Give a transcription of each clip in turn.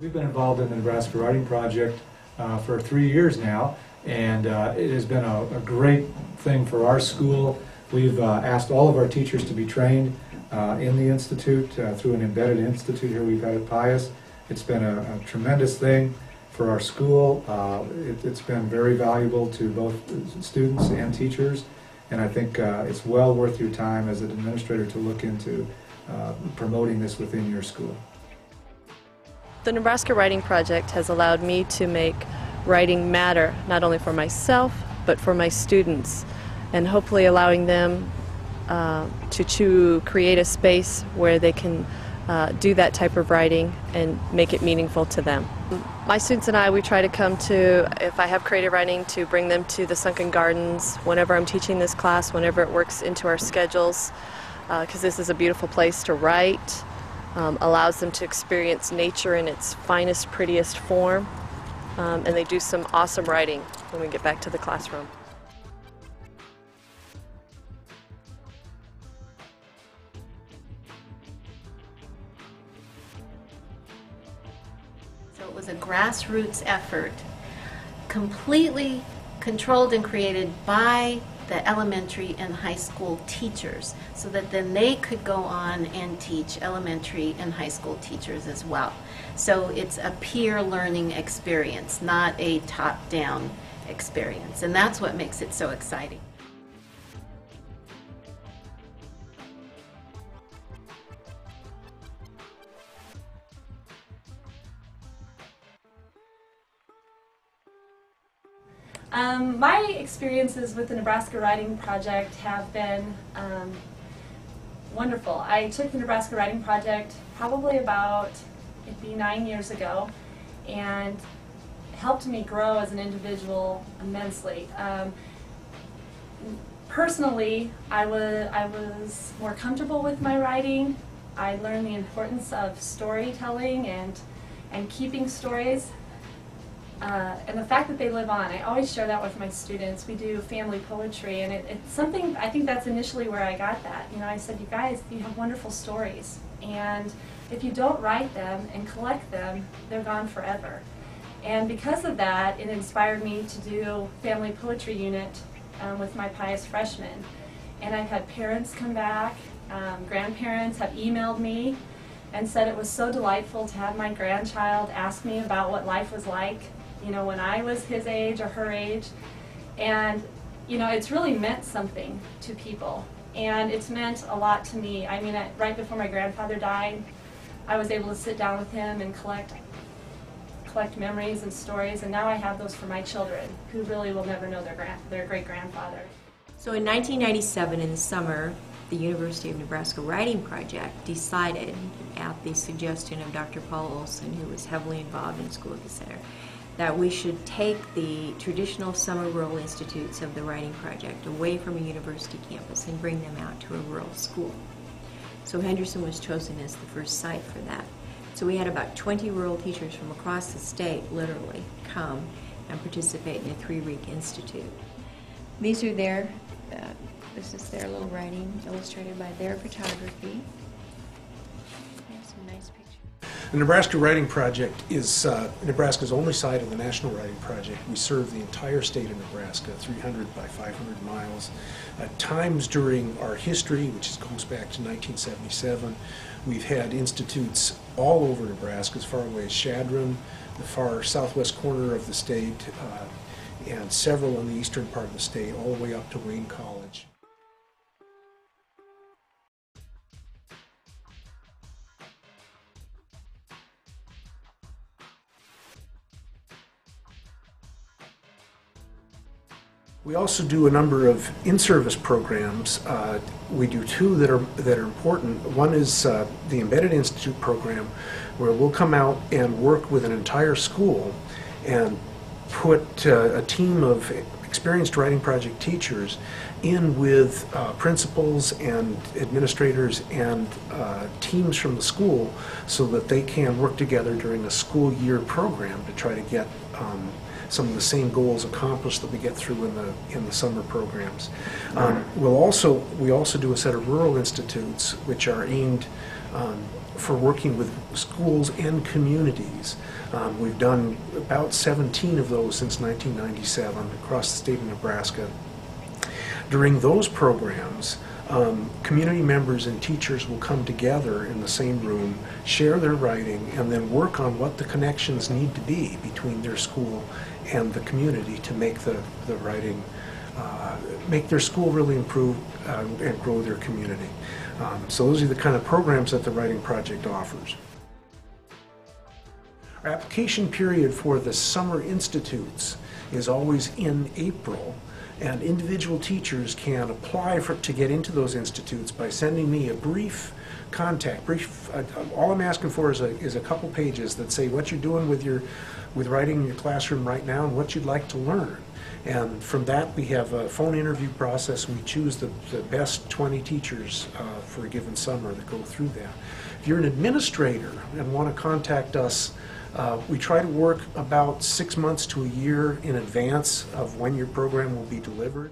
We've been involved in the Nebraska Writing Project uh, for three years now, and uh, it has been a, a great thing for our school. We've uh, asked all of our teachers to be trained uh, in the institute uh, through an embedded institute here we've had at Pius. It's been a, a tremendous thing for our school. Uh, it, it's been very valuable to both students and teachers, and I think it's well worth your time as an administrator to look into promoting this within your school. The Nebraska Writing Project has allowed me to make writing matter not only for myself but for my students and hopefully allowing them uh, to, to create a space where they can uh, do that type of writing and make it meaningful to them. My students and I, we try to come to, if I have creative writing, to bring them to the Sunken Gardens whenever I'm teaching this class, whenever it works into our schedules, because this is a beautiful place to write um, allows them to experience nature in its finest, prettiest form, um, and they do some awesome writing when we get back to the classroom. So it was a grassroots effort, completely controlled and created by the elementary and high school teachers, so that then they could go on and teach elementary and high school teachers as well. So it's a peer learning experience, not a top down experience. And that's what makes it so exciting. Um, my experiences with the Nebraska Writing Project have been um, wonderful. I took the Nebraska Writing Project probably about, it'd be nine years ago, and helped me grow as an individual immensely. Um, personally, I was, I was more comfortable with my writing. I learned the importance of storytelling and, and keeping stories. Uh, and the fact that they live on, I always share that with my students. We do family poetry, and it, it's something, I think that's initially where I got that. You know, I said, you guys, you have wonderful stories, and if you don't write them and collect them, they're gone forever. And because of that, it inspired me to do family poetry unit um, with my Pius freshmen. And I've had parents come back, um, grandparents have emailed me and said it was so delightful to have my grandchild ask me about what life was like you know, when I was his age or her age. And, you know, it's really meant something to people. And it's meant a lot to me. I mean, right before my grandfather died, I was able to sit down with him and collect collect memories and stories, and now I have those for my children, who really will never know their grand, their great grandfather. So in 1997, in the summer, the University of Nebraska Writing Project decided, at the suggestion of Dr. Paul Olson, who was heavily involved in School at the Center, that we should take the traditional summer rural institutes of the Writing Project away from a university campus and bring them out to a rural school. So Henderson was chosen as the first site for that. So we had about 20 rural teachers from across the state, literally, come and participate in a three-week institute. These are their, uh, this is their little writing illustrated by their photography. The Nebraska Writing Project is uh, Nebraska's only site of the National Writing Project. We serve the entire state of Nebraska, 300 by 500 miles. At times during our history, which goes back to 1977, we've had institutes all over Nebraska, as far away as Chadron, the far southwest corner of the state, uh, and several in the eastern part of the state, all the way up to Wayne College. We also do a number of in-service programs. Uh, We do two that are, that are important. One is uh, the Embedded Institute program, where we'll come out and work with an entire school and put uh, a team of experienced writing project teachers in with uh, principals and administrators and uh, teams from the school so that they can work together during a school year program to try to get um, some of the same goals accomplished that we get through in the in the summer programs. Um, we'll also we also do a set of rural institutes which are aimed um, for working with schools and communities. Um, We've done about 17 of those since 1997 across the state of Nebraska. During those programs, um, community members and teachers will come together in the same room, share their writing, and then work on what the connections need to be between their school and the community to make the, the writing, uh, make their school really improve uh, and grow their community. Um, so those are the kind of programs that the Writing Project offers. Our application period for the summer institutes is always in April, and individual teachers can apply for, to get into those institutes by sending me a brief contact, brief, uh, all I'm asking for is a, is a couple pages that say what you're doing with your, with writing in your classroom right now and what you'd like to learn. And from that, we have a phone interview process. We choose the, the best 20 teachers uh, for a given summer that go through that. If you're an administrator and want to contact us, uh, we try to work about six months to a year in advance of when your program will be delivered.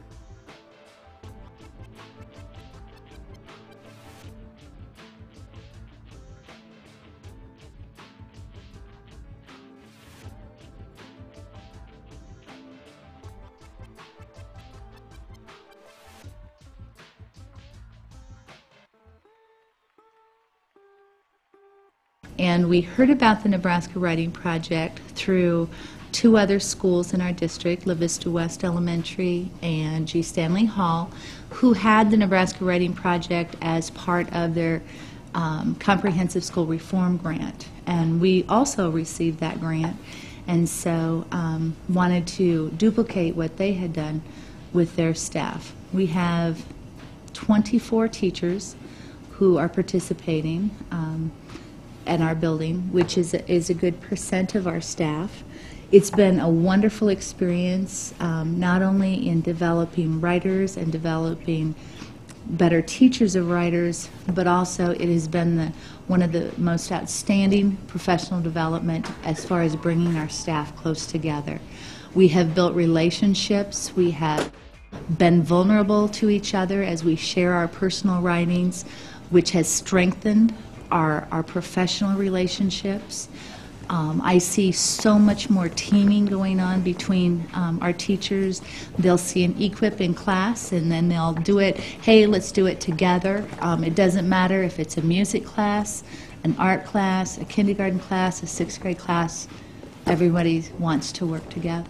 And we heard about the Nebraska Writing Project through two other schools in our district, La Vista West Elementary and G. Stanley Hall, who had the Nebraska Writing Project as part of their um, comprehensive school reform grant. And we also received that grant, and so um, wanted to duplicate what they had done with their staff. We have 24 teachers who are participating. Um, in our building, which is a, is a good percent of our staff. It's been a wonderful experience, um, not only in developing writers and developing better teachers of writers, but also it has been the, one of the most outstanding professional development as far as bringing our staff close together. We have built relationships. We have been vulnerable to each other as we share our personal writings, which has strengthened our, our professional relationships. Um, I see so much more teaming going on between um, our teachers. They'll see an equip in class and then they'll do it, hey, let's do it together. Um, it doesn't matter if it's a music class, an art class, a kindergarten class, a sixth grade class. Everybody wants to work together.